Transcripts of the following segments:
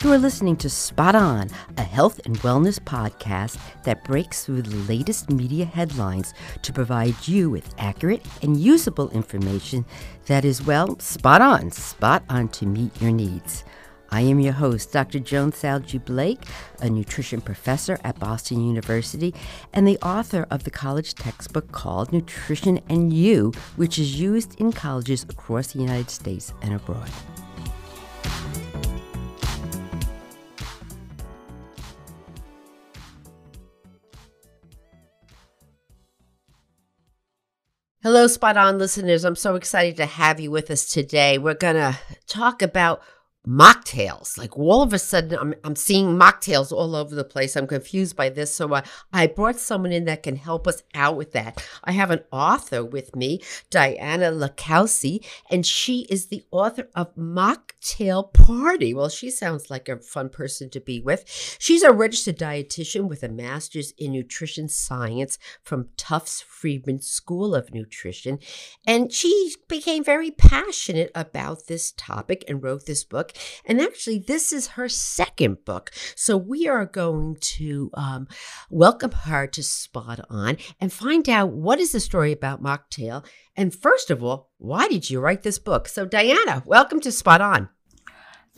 You are listening to Spot On, a health and wellness podcast that breaks through the latest media headlines to provide you with accurate and usable information that is, well, spot on, spot on to meet your needs. I am your host, Dr. Joan Salge Blake, a nutrition professor at Boston University and the author of the college textbook called Nutrition and You, which is used in colleges across the United States and abroad. Hello, Spot On listeners. I'm so excited to have you with us today. We're going to talk about mocktails. Like all of a sudden, I'm, I'm seeing mocktails all over the place. I'm confused by this. So uh, I brought someone in that can help us out with that. I have an author with me, Diana Licalzi, and she is the author of Mocktail Party. Well, she sounds like a fun person to be with. She's a registered dietitian with a master's in nutrition science from Tufts Friedman School of Nutrition. And she became very passionate about this topic and wrote this book. And actually, this is her second book. So we are going to um, welcome her to Spot On and find out what is the story about mocktail. And first of all, why did you write this book? So, Diana, welcome to Spot On.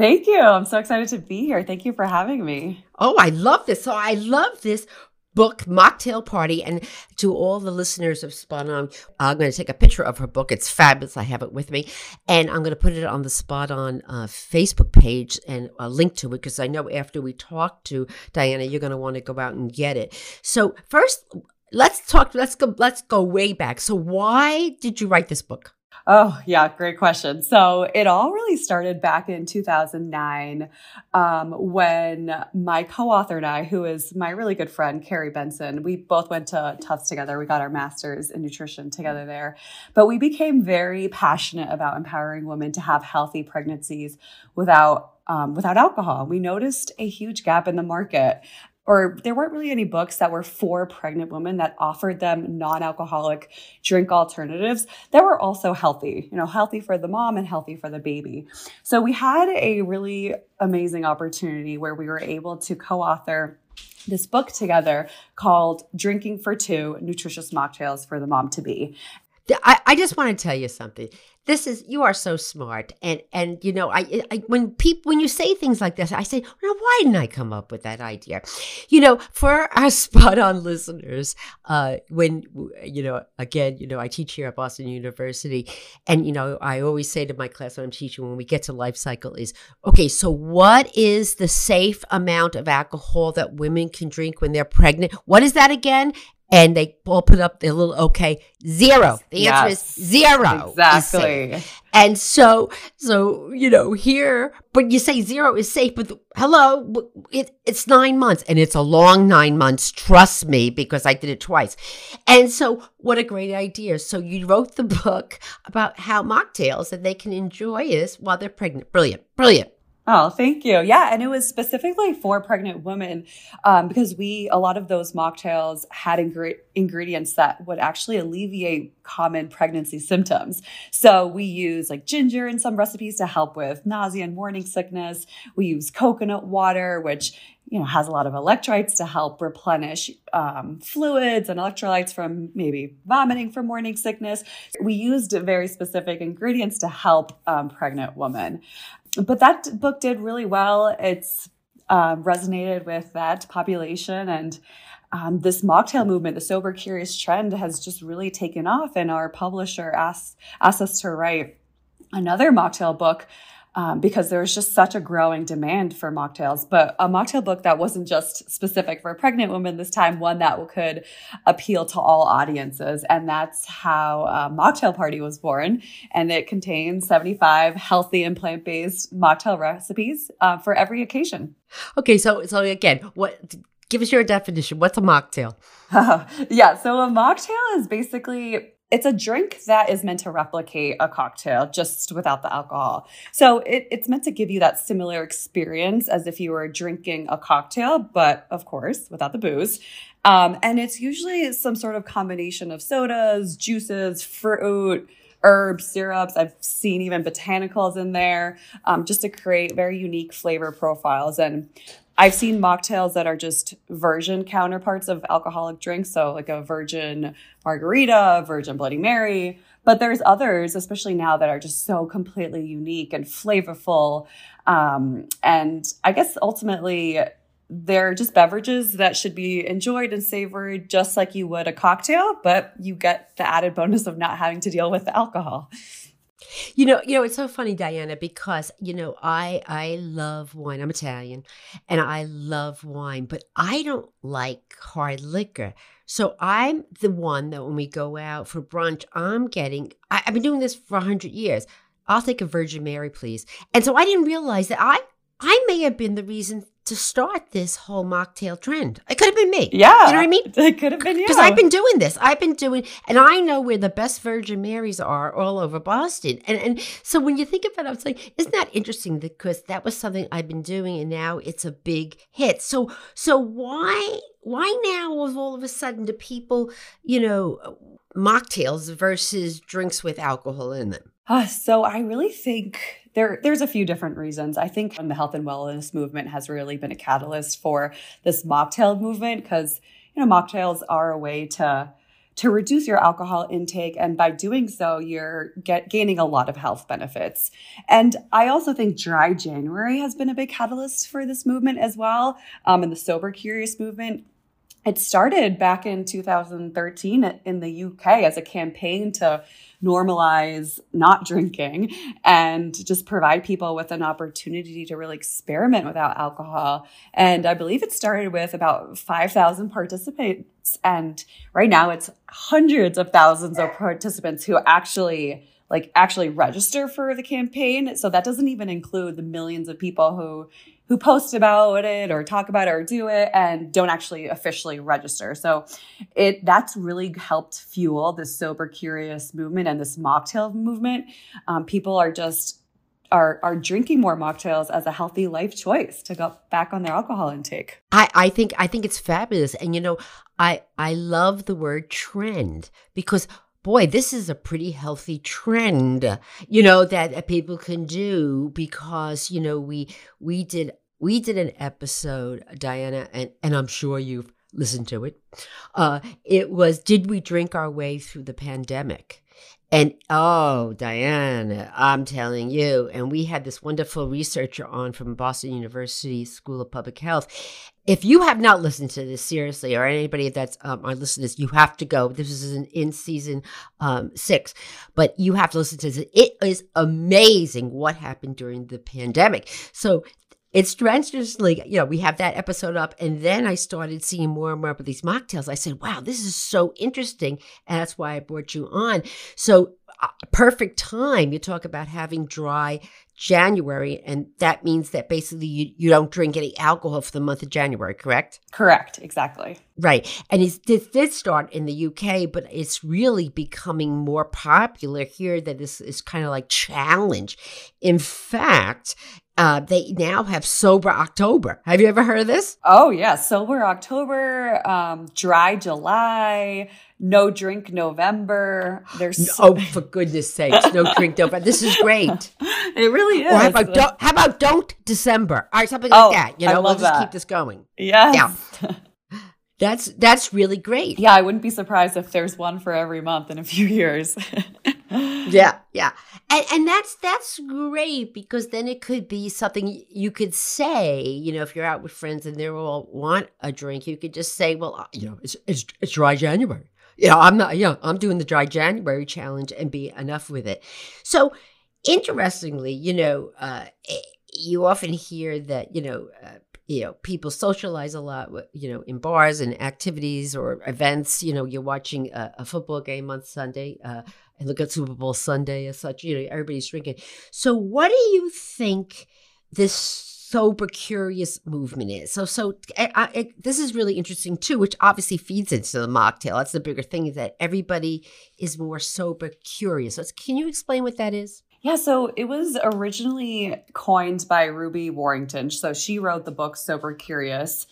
Thank you. I'm so excited to be here. Thank you for having me. Oh, I love this. So I love this book mocktail party. And to all the listeners of spot on i'm going to take a picture of her book. It's fabulous. I have it with me. And i'm going to put it on the spot on uh, facebook page and a link to it because i know after we talk to diana you're going to want to go out and get it. So first let's talk let's go let's go way back. So why did you write this book Oh, yeah, great question. So it all really started back in 2009 um, when my co author and I, who is my really good friend, Carrie Benson, we both went to Tufts together. We got our master's in nutrition together there. But we became very passionate about empowering women to have healthy pregnancies without um, without alcohol. We noticed a huge gap in the market or there weren't really any books that were for pregnant women that offered them non-alcoholic drink alternatives that were also healthy, you know, healthy for the mom and healthy for the baby. So we had a really amazing opportunity where we were able to co-author this book together called Drinking for Two Nutritious Mocktails for the Mom to Be. I, I just want to tell you something. This is you are so smart and and you know I, I when people when you say things like this i say well, why didn't i come up with that idea? You know for our spot on listeners uh when you know again you know i teach here at boston university and you know i always say to my class when i'm teaching when we get to life cycle is okay so what is the safe amount of alcohol that women can drink when they're pregnant? What is that again and they all put up their little okay zero. The answer yes, is zero exactly. is and so so you know here but you say zero is safe but hello it, it's nine months and it's a long nine months. Trust me because i did it twice. And so what a great idea. So you wrote the book about how mocktails that they can enjoy this while they're pregnant. Brilliant brilliant Oh, thank you. Yeah, and it was specifically for pregnant women um, because we a lot of those mocktails had ingre- ingredients that would actually alleviate common pregnancy symptoms. So we use like ginger in some recipes to help with nausea and morning sickness. We use coconut water, which you know has a lot of electrolytes to help replenish um, fluids and electrolytes from maybe vomiting from morning sickness. We used very specific ingredients to help um, pregnant women but that book did really well. It's um, resonated with that population and um, this mocktail movement, the sober curious trend has just really taken off. And our publisher asked, asked us to write another mocktail book um, because there was just such a growing demand for mocktails. But a mocktail book that wasn't just specific for pregnant women this time, one that could appeal to all audiences. And that's how uh, Mocktail Party was born. And it contains 75 healthy and plant based mocktail recipes uh, for every occasion. Okay, so so again, what give us your definition. What's a mocktail? yeah, so a mocktail is basically it's a drink that is meant to replicate a cocktail just without the alcohol. So it, it's meant to give you that similar experience as if you were drinking a cocktail, but of course, without the booze. Um, and it's usually some sort of combination of sodas, juices, fruit, herbs, syrups. I've seen even botanicals in there um, just to create very unique flavor profiles. And I've seen mocktails that are just version counterparts of alcoholic drinks. So, like a virgin margarita, virgin Bloody Mary. But there's others, especially now, that are just so completely unique and flavorful. Um, and I guess ultimately, they're just beverages that should be enjoyed and savored just like you would a cocktail, but you get the added bonus of not having to deal with the alcohol. You know, you know, it's so funny, Diana, because you know, I I love wine. I'm Italian, and I love wine, but I don't like hard liquor. So I'm the one that when we go out for brunch, I'm getting. I, I've been doing this for hundred years. I'll take a Virgin Mary, please. And so I didn't realize that I I may have been the reason to start this whole mocktail trend. It could have been me. Yeah. You know what I mean? It could have been you. Because I've been doing this. I've been doing, and I know where the best Virgin Marys are all over Boston. And and so when you think about it, I was like, isn't that interesting? Because that was something I've been doing, and now it's a big hit. So so why why now all of a sudden do people, you know, mocktails versus drinks with alcohol in them? Uh, so I really think there there's a few different reasons. I think the health and wellness movement has really been a catalyst for this mocktail movement because you know mocktails are a way to to reduce your alcohol intake and by doing so you're get, gaining a lot of health benefits and i also think dry january has been a big catalyst for this movement as well um, and the sober curious movement it started back in 2013 in the uk as a campaign to normalize not drinking and just provide people with an opportunity to really experiment without alcohol. And I believe it started with about 5,000 participants. And right now it's hundreds of thousands of participants who actually like actually register for the campaign. So that doesn't even include the millions of people who who post about it or talk about it or do it and don't actually officially register. So it that's really helped fuel this sober curious movement and this mocktail movement. Um, people are just are are drinking more mocktails as a healthy life choice to go back on their alcohol intake. I, I think I think it's fabulous. And you know, I I love the word trend because boy, this is a pretty healthy trend, you know, that people can do because, you know, we we did we did an episode, Diana, and, and I'm sure you've listened to it. Uh, it was Did We Drink Our Way Through the Pandemic? And oh, Diana, I'm telling you, and we had this wonderful researcher on from Boston University School of Public Health. If you have not listened to this seriously, or anybody that's um, our listeners, you have to go. This is in, in season um, six, but you have to listen to this. It is amazing what happened during the pandemic. So it's tremendously, you know, we have that episode up. And then I started seeing more and more of these mocktails. I said, wow, this is so interesting. And that's why I brought you on. So, perfect time. You talk about having dry January, and that means that basically you, you don't drink any alcohol for the month of January, correct? Correct, exactly. Right. And it did, did start in the UK, but it's really becoming more popular here that this is kind of like challenge. In fact, uh, they now have Sober October. Have you ever heard of this? Oh, yeah. Sober October, um, Dry July, No Drink November. There's Oh, for goodness sakes, No Drink November. This is great. it really is. Or how about, don't, how about Don't December? All right, something like oh, that. You know, we'll just that. keep this going. Yes. Yeah. That's that's really great. Yeah, I wouldn't be surprised if there's one for every month in a few years. yeah, yeah. And and that's that's great because then it could be something you could say, you know, if you're out with friends and they all want a drink, you could just say, well, uh, you know, it's it's, it's dry January. You know, I'm not, you know, I'm doing the dry January challenge and be enough with it. So, interestingly, you know, uh, eh, you often hear that, you know, uh, you know people socialize a lot you know in bars and activities or events. You know you're watching a, a football game on sunday uh, and look at super bowl sunday as such. You know everybody's drinking. So what do you think this sober curious movement is so so I, eh, I, this is really interesting too which obviously feeds into the mocktail that's the bigger thing is that everybody is more sober curious so can you explain what that is yeah, so it was originally coined by Ruby Warrington. So she wrote the book Sober Curious.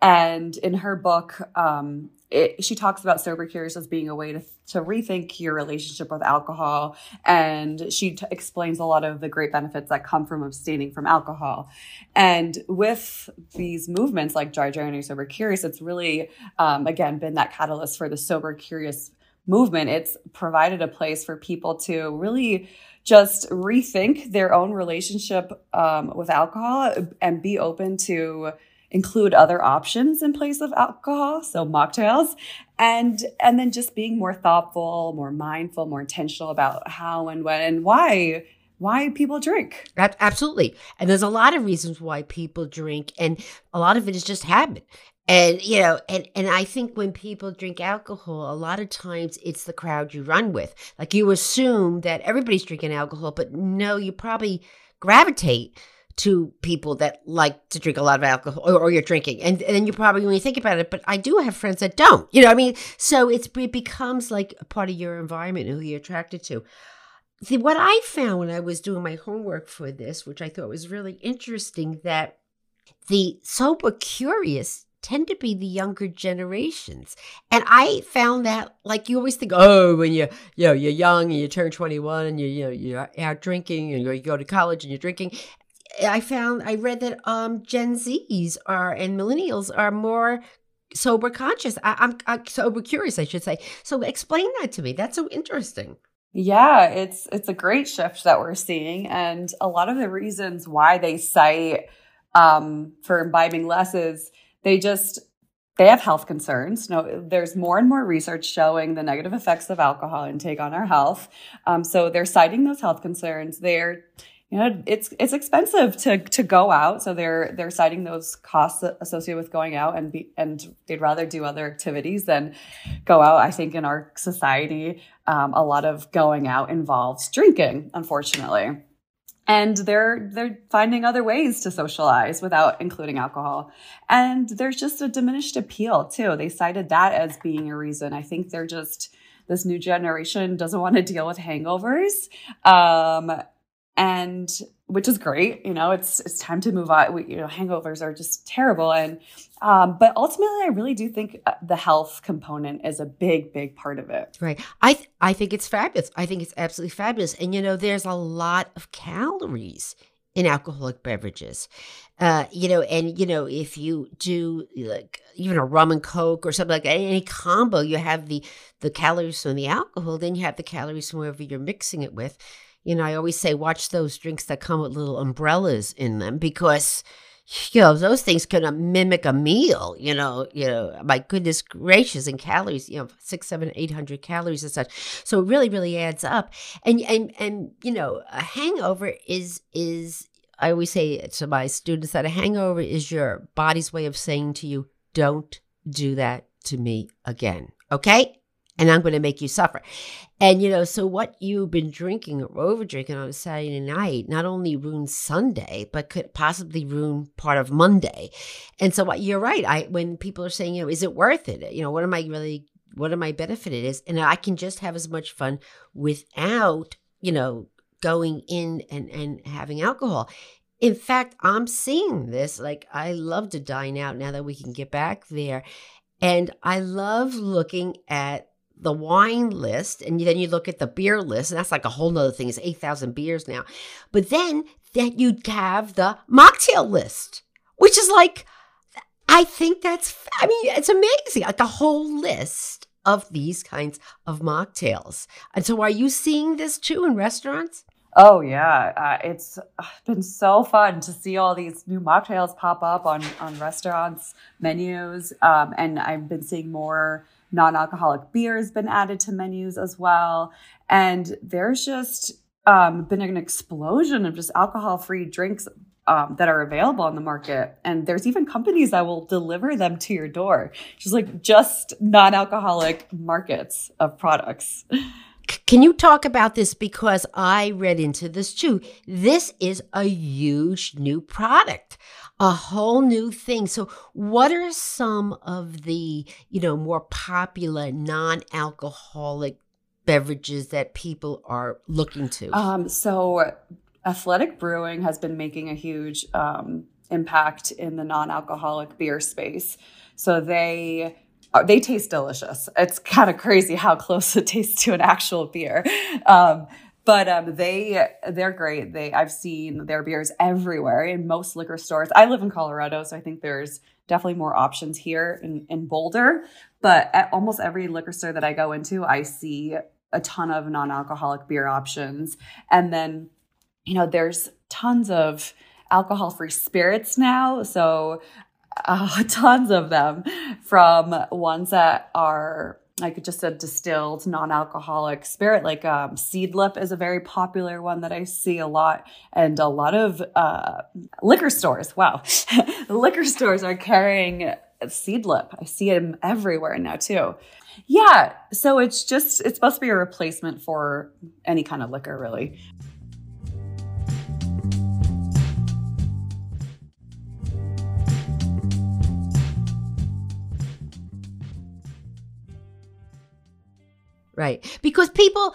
And in her book, um, it, she talks about sober curious as being a way to, to rethink your relationship with alcohol. And she t- explains a lot of the great benefits that come from abstaining from alcohol. And with these movements like Dry January, Sober Curious, it's really, um, again, been that catalyst for the sober curious movement. It's provided a place for people to really just rethink their own relationship um, with alcohol and be open to include other options in place of alcohol, so mocktails, and and then just being more thoughtful, more mindful, more intentional about how and when and why why people drink. Absolutely. And there's a lot of reasons why people drink and a lot of it is just habit. And you know, and and I think when people drink alcohol, a lot of times it's the crowd you run with. Like you assume that everybody's drinking alcohol, but no, you probably gravitate to people that like to drink a lot of alcohol or, or, you're drinking and, and then you probably when you think about it but i do have friends that don't you know i mean so it's it becomes like a part of your environment who you're attracted to See, what i found when i was doing my homework for this which i thought was really interesting that the sober curious tend to be the younger generations. And I found that like you always think, oh, when you you know you're young and you turn 21 and you you know you're out drinking and you go to college and you're drinking. I found I read that um, Gen Zs are and millennials are more sober conscious. I, I'm, I'm sober curious, I should say. So explain that to me. That's so interesting. Yeah, it's it's a great shift that we're seeing, and a lot of the reasons why they cite um, for imbibing less is they just they have health concerns. No, there's more and more research showing the negative effects of alcohol intake on our health. Um, so they're citing those health concerns. They're you know it's it's expensive to to go out so they're they're citing those costs associated with going out and be and they'd rather do other activities than go out. I think in our society um, a lot of going out involves drinking unfortunately. And they're they're finding other ways to socialize without including alcohol. And there's just a diminished appeal too. They cited that as being a reason. I think they're just this new generation doesn't want to deal with hangovers. Um, and which is great. You know, it's it's time to move on. We, you know, hangovers are just terrible, and um, but ultimately, I really do think uh, the health component is a big, big part of it. Right. I th- I think it's fabulous. I think it's absolutely fabulous. And you know, there's a lot of calories in alcoholic beverages. Uh, you know, and you know, if you do like even a rum and coke or something like that, any combo, you have the the calories from the alcohol, then you have the calories from wherever you're mixing it with you know, I always say, watch those drinks that come with little umbrellas in them because, you know, those things can mimic a meal. You know, you know, my goodness gracious, and calories, you know, six, seven, eight hundred calories and such. So it really, really adds up. And and and you know, a hangover is is I always say to my students that a hangover is your body's way of saying to you, don't do that to me again. Okay? And I'm going to make you suffer. And, you know, so what you've been drinking or over drinking on a Saturday night not only ruins Sunday, but could possibly ruin part of Monday. And so what you're right. I, when people are saying, you know, is it worth it? You know, what am I really, what am I benefited is? And I can just have as much fun without, you know, going in and, and having alcohol. In fact, I'm seeing this. Like, I love to dine out now that we can get back there. And I love looking at the wine list and then you look at the beer list and that's like a whole nother thing. It's 8000 beers now. But then that you'd have the mocktail list which is like i think that's i mean it's amazing like a whole list of these kinds of mocktails. And so are you seeing this too in restaurants? Oh yeah, uh, it's been so fun to see all these new mocktails pop up on on restaurants menus, um, and I've been seeing more non-alcoholic beer has been added to menus as well. And there's just um, been an explosion of just alcohol-free drinks um, that are available on the market. And there's even companies that will deliver them to your door, just like just non-alcoholic markets of products. Can you talk about this? Because I read into this too. This is a huge new product, a whole new thing. So, what are some of the, you know, more popular non alcoholic beverages that people are looking to? Um, so, Athletic Brewing has been making a huge um, impact in the non alcoholic beer space. So, they uh, they taste delicious. It's kind of crazy how close it tastes to an actual beer. Um, but um, they they're great. They I've seen their beers everywhere in most liquor stores. I live in Colorado, so I think there's definitely more options here in, in Boulder. But at almost every liquor store that I go into, I see a ton of non-alcoholic beer options, and then you know there's tons of alcohol-free spirits now. So uh, tons of them from ones that are like just a distilled non-alcoholic spirit. Like um, seedlip is a very popular one that i see a lot. And a lot of uh, liquor stores wow. Liquor stores are carrying seedlip. I see them everywhere now too. Yeah so it's just it's supposed to be a replacement for any kind of liquor really Right. Because people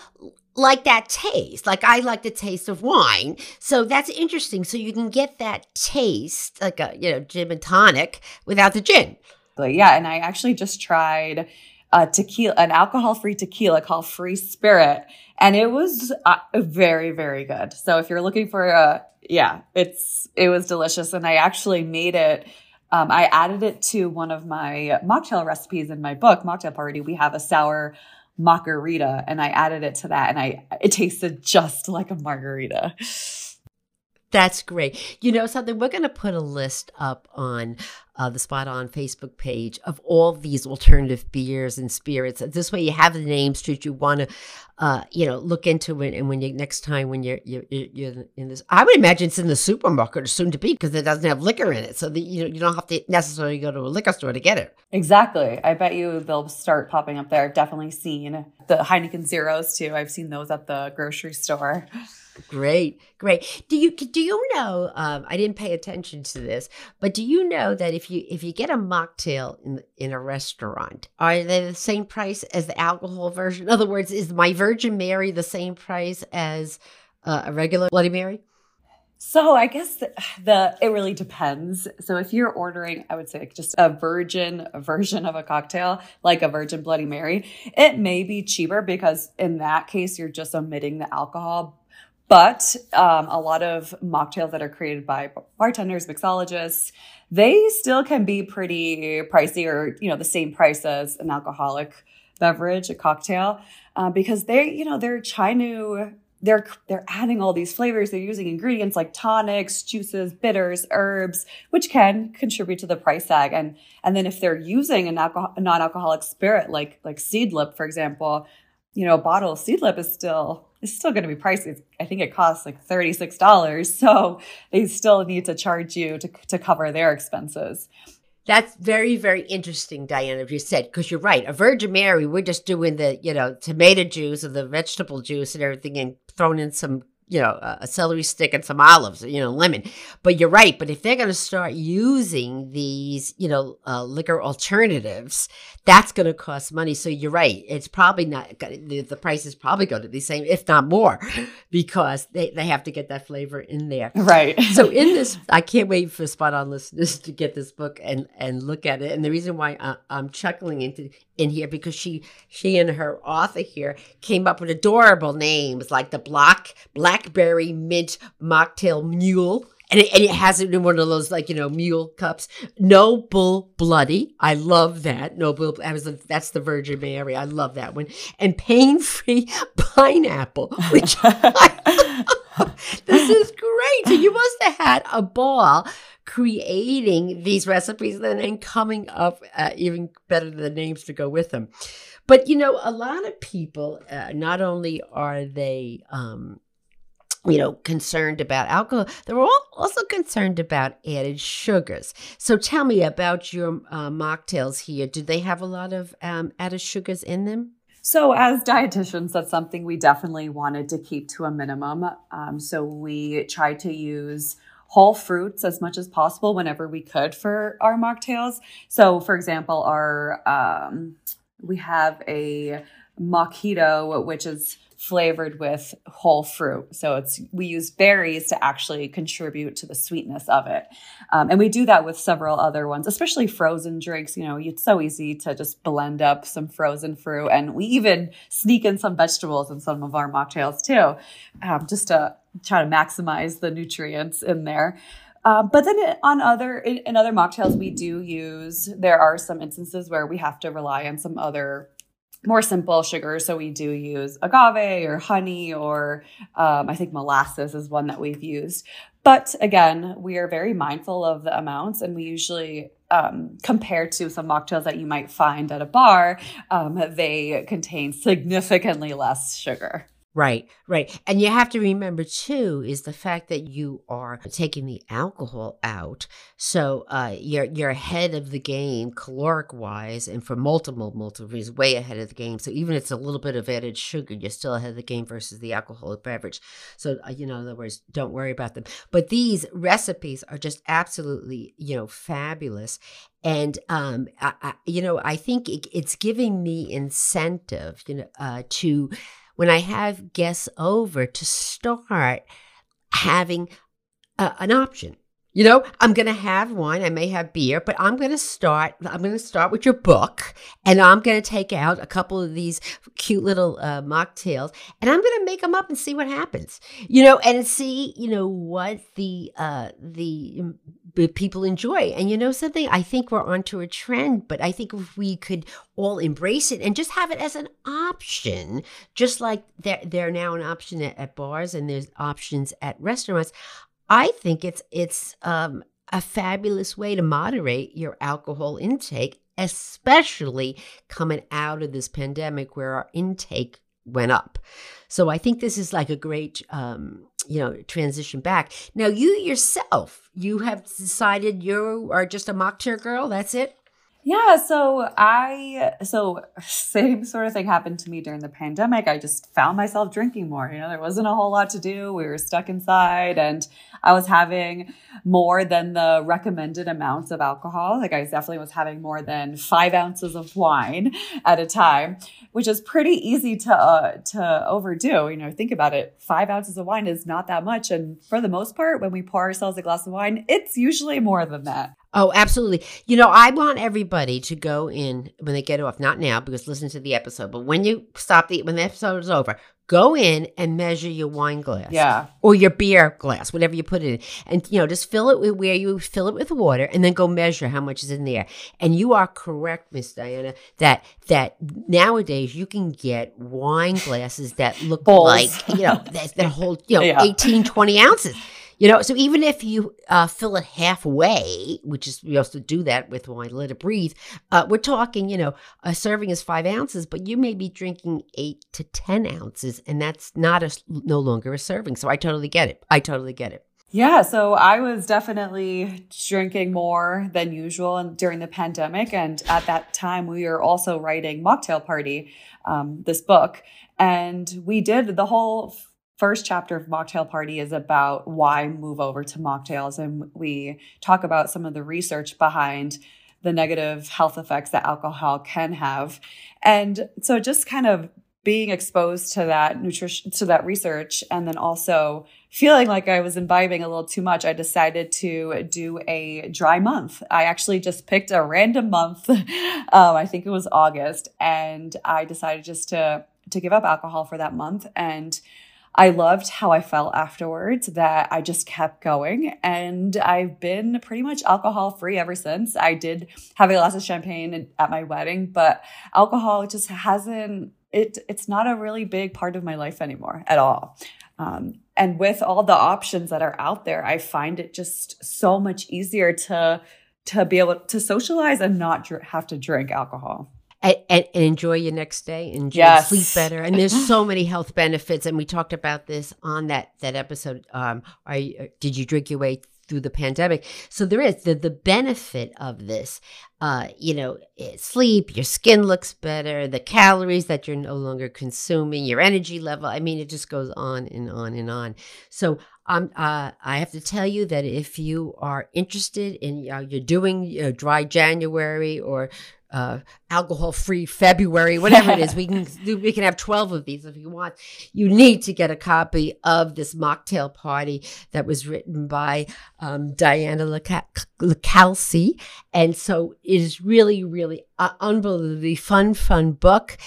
like that taste. Like I like the taste of wine. So that's interesting. So you can get that taste, like a, you know, gin and tonic without the gin. Yeah. And I actually just tried a tequila, an alcohol free tequila called Free Spirit. And it was uh, very, very good. So if you're looking for a, yeah, it's, it was delicious. And I actually made it um, I added it to one of my mocktail recipes in my book, Mocktail Party. We have a sour margarita and I added it to that and I it tasted just like a margarita. That's great. You know something? We're going to put a list up on uh, the Spot On Facebook page of all these alternative beers and spirits. This way, you have the names should you want to, uh, you know, look into it. And when you next time when you're you're, you're in this, I would imagine it's in the supermarket or soon to be because it doesn't have liquor in it, so that you know you don't have to necessarily go to a liquor store to get it. Exactly. I bet you they'll start popping up there. I've definitely seen the Heineken Zeros too. I've seen those at the grocery store. Great, great. Do you do you know? Um, I didn't pay attention to this, but do you know that if you if you get a mocktail in in a restaurant, are they the same price as the alcohol version? In other words, is my Virgin Mary the same price as uh, a regular Bloody Mary? So I guess the, the, it really depends. So if you're ordering, I would say just a virgin version of a cocktail, like a Virgin Bloody Mary, it may be cheaper because in that case you're just omitting the alcohol, but um, a lot of mocktails that are created by bartenders, mixologists, they still can be pretty pricey or, you know, the same price as an alcoholic beverage, a cocktail, uh, because they, you know, they're trying to, they're, they're adding all these flavors. They're using ingredients like tonics, juices, bitters, herbs, which can contribute to the price tag. And, and then if they're using an alcohol, a non-alcoholic spirit, like, like seedlip, for example, you know, a bottle of seedlip is still it's still going to be pricey. I think it costs like $36. So they still need to charge you to, to cover their expenses. That's very, very interesting, Diana, if you said, because you're right. A Virgin Mary, we're just doing the, you know, tomato juice or the vegetable juice and everything and throwing in some you know, a celery stick and some olives, you know, lemon. But you're right. But if they're going to start using these, you know, uh, liquor alternatives, that's going to cost money. So you're right. It's probably not, the, the price is probably going to be the same, if not more, because they, they have to get that flavor in there. Right. so in this, I can't wait for spot on listeners to get this book and, and look at it. And the reason why I, I'm chuckling into in here because she she and her author here came up with adorable names like the block, black blackberry mint mocktail mule and it, and it has it in one of those like you know mule cups. Noble bloody, I love that. Noble, I was that's the Virgin Mary. I love that one. And pain free pineapple, which I, this is great. You must have had a ball creating these recipes and then coming up uh, even better the names to go with them. But you know, a lot of people, uh, not only are they, um, you know, concerned about alcohol, they're all also concerned about added sugars. So tell me about your uh, mocktails here. Do they have a lot of um, added sugars in them? So, as dietitians, that's something we definitely wanted to keep to a minimum. Um, so, we try to use whole fruits as much as possible whenever we could for our mocktails. So, for example, our um, we have a mojito, which is flavored with whole fruit. So it's we use berries to actually contribute to the sweetness of it, um, and we do that with several other ones, especially frozen drinks. You know, it's so easy to just blend up some frozen fruit, and we even sneak in some vegetables in some of our mocktails too, um, just to try to maximize the nutrients in there. Uh, but then on other in, in, other mocktails, we do use. There are some instances where we have to rely on some other more simple sugars. So we do use agave or honey, or um, I think molasses is one that we've used. But again, we are very mindful of the amounts, and we usually um, compared to some mocktails that you might find at a bar, um, they contain significantly less sugar. Right, right. And you have to remember too is the fact that you are taking the alcohol out. So uh, you're you're ahead of the game caloric wise and for multiple multiple reasons way ahead of the game. So even if it's a little bit of added sugar, you're still ahead of the game versus the alcoholic beverage. So uh, you know, in other words, don't worry about them. But these recipes are just absolutely, you know, fabulous. And um, I, I, you know, I think it, it's giving me incentive, you know, uh, to when I have guests over to start having a, an option. You know, I'm going to have wine. I may have beer, but I'm going to start. I'm going to start with your book, and I'm going to take out a couple of these cute little uh, mocktails, and I'm going to make them up and see what happens. You know, and see, you know, what the uh, the people enjoy. And you know something? I think we're onto a trend, but I think if we could all embrace it and just have it as an option, just like they're, they're now an option at, at bars and there's options at restaurants, I think it's it's um, a fabulous way to moderate your alcohol intake, especially coming out of this pandemic where our intake went up. So I think this is like a great um, you know transition back now you yourself you have decided you are just a mocktail girl that's it yeah, so I so same sort of thing happened to me during the pandemic. I just found myself drinking more. You know, there wasn't a whole lot to do. We were stuck inside and I was having more than the recommended amounts of alcohol. Like I definitely was having more than 5 ounces of wine at a time, which is pretty easy to uh, to overdo. You know, think about it. 5 ounces of wine is not that much and for the most part when we pour ourselves a glass of wine, it's usually more than that. Oh, absolutely. You know, I want everybody to go in when they get off, not now because listen to the episode, but when you stop the when the episode is over, go in and measure your wine glass. Yeah. Or your beer glass, whatever you put it in. And you know, just fill it with where you fill it with water and then go measure how much is in there. And you are correct, Miss Diana, that that nowadays you can get wine glasses that look like, you know, that, that hold, you know, yeah. 18, 20 ounces. You know, so even if you uh, fill it halfway, which is we also do that with wine, let it breathe. Uh, we're talking, you know, a serving is five ounces, but you may be drinking eight to ten ounces, and that's not a no longer a serving. So I totally get it. I totally get it. Yeah, so I was definitely drinking more than usual during the pandemic, and at that time we were also writing Mocktail Party, um, this book, and we did the whole first chapter of Mocktail Party is about why move over to mocktails. And we talk about some of the research behind the negative health effects that alcohol can have. And so just kind of being exposed to that nutrition, to that research, and then also feeling like I was imbibing a little too much, I decided to do a dry month. I actually just picked a random month. um, I think it was August, and I decided just to to give up alcohol for that month and I loved how I felt afterwards that I just kept going. And I've been pretty much alcohol free ever since. I did have a glass of champagne at my wedding, but alcohol just hasn't, it, it's not a really big part of my life anymore at all. Um, and with all the options that are out there, I find it just so much easier to, to be able to socialize and not dr- have to drink alcohol and, and, enjoy your next day and yes. sleep better. And there's so many health benefits, and we talked about this on that that episode. Um, are you, uh, did you drink your way through the pandemic? So there is the the benefit of this. Uh, you know, eh, sleep, your skin looks better, the calories that you're no longer consuming, your energy level. I mean, it just goes on and on and on. So um, uh, I have to tell you that if you are interested in, uh, you're doing know, dry January or uh, alcohol free February, whatever it is. We can do, we can have 12 of these if you want. You need to get a copy of this mocktail party that was written by um, Diana Licalzi. And so it is really, really uh, unbelievably fun, fun book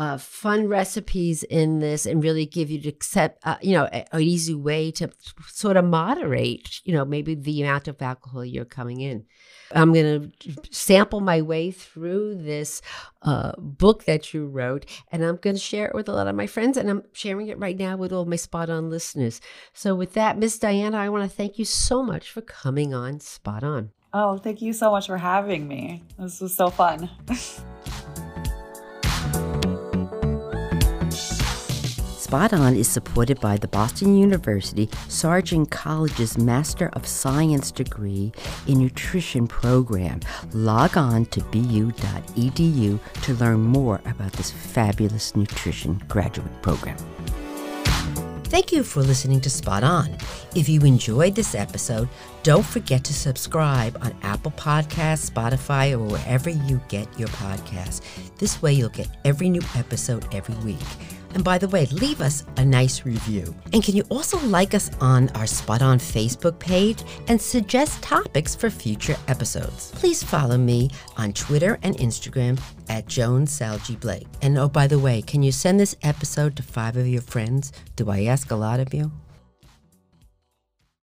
uh, fun recipes in this and really give you to accept, uh, you know, an easy way to sort of moderate, you know, maybe the amount of alcohol you're coming in. I'm going to sample my way through this uh, book that you wrote, and I'm going to share it with a lot of my friends, and I'm sharing it right now with all my spot on listeners. So, with that, Miss Diana, I want to thank you so much for coming on Spot On. Oh, thank you so much for having me. This was so fun. Spot On is supported by the Boston University Sargent College's Master of Science degree in Nutrition program. Log on to bu.edu to learn more about this fabulous nutrition graduate program. Thank you for listening to Spot On. If you enjoyed this episode, don't forget to subscribe on Apple Podcasts, Spotify, or wherever you get your podcasts. This way, you'll get every new episode every week. And by the way, leave us a nice review. And can you also like us on our Spot On Facebook page and suggest topics for future episodes? Please follow me on Twitter and Instagram at Jones Salge Blake. And oh, by the way, can you send this episode to five of your friends? Do I ask a lot of you?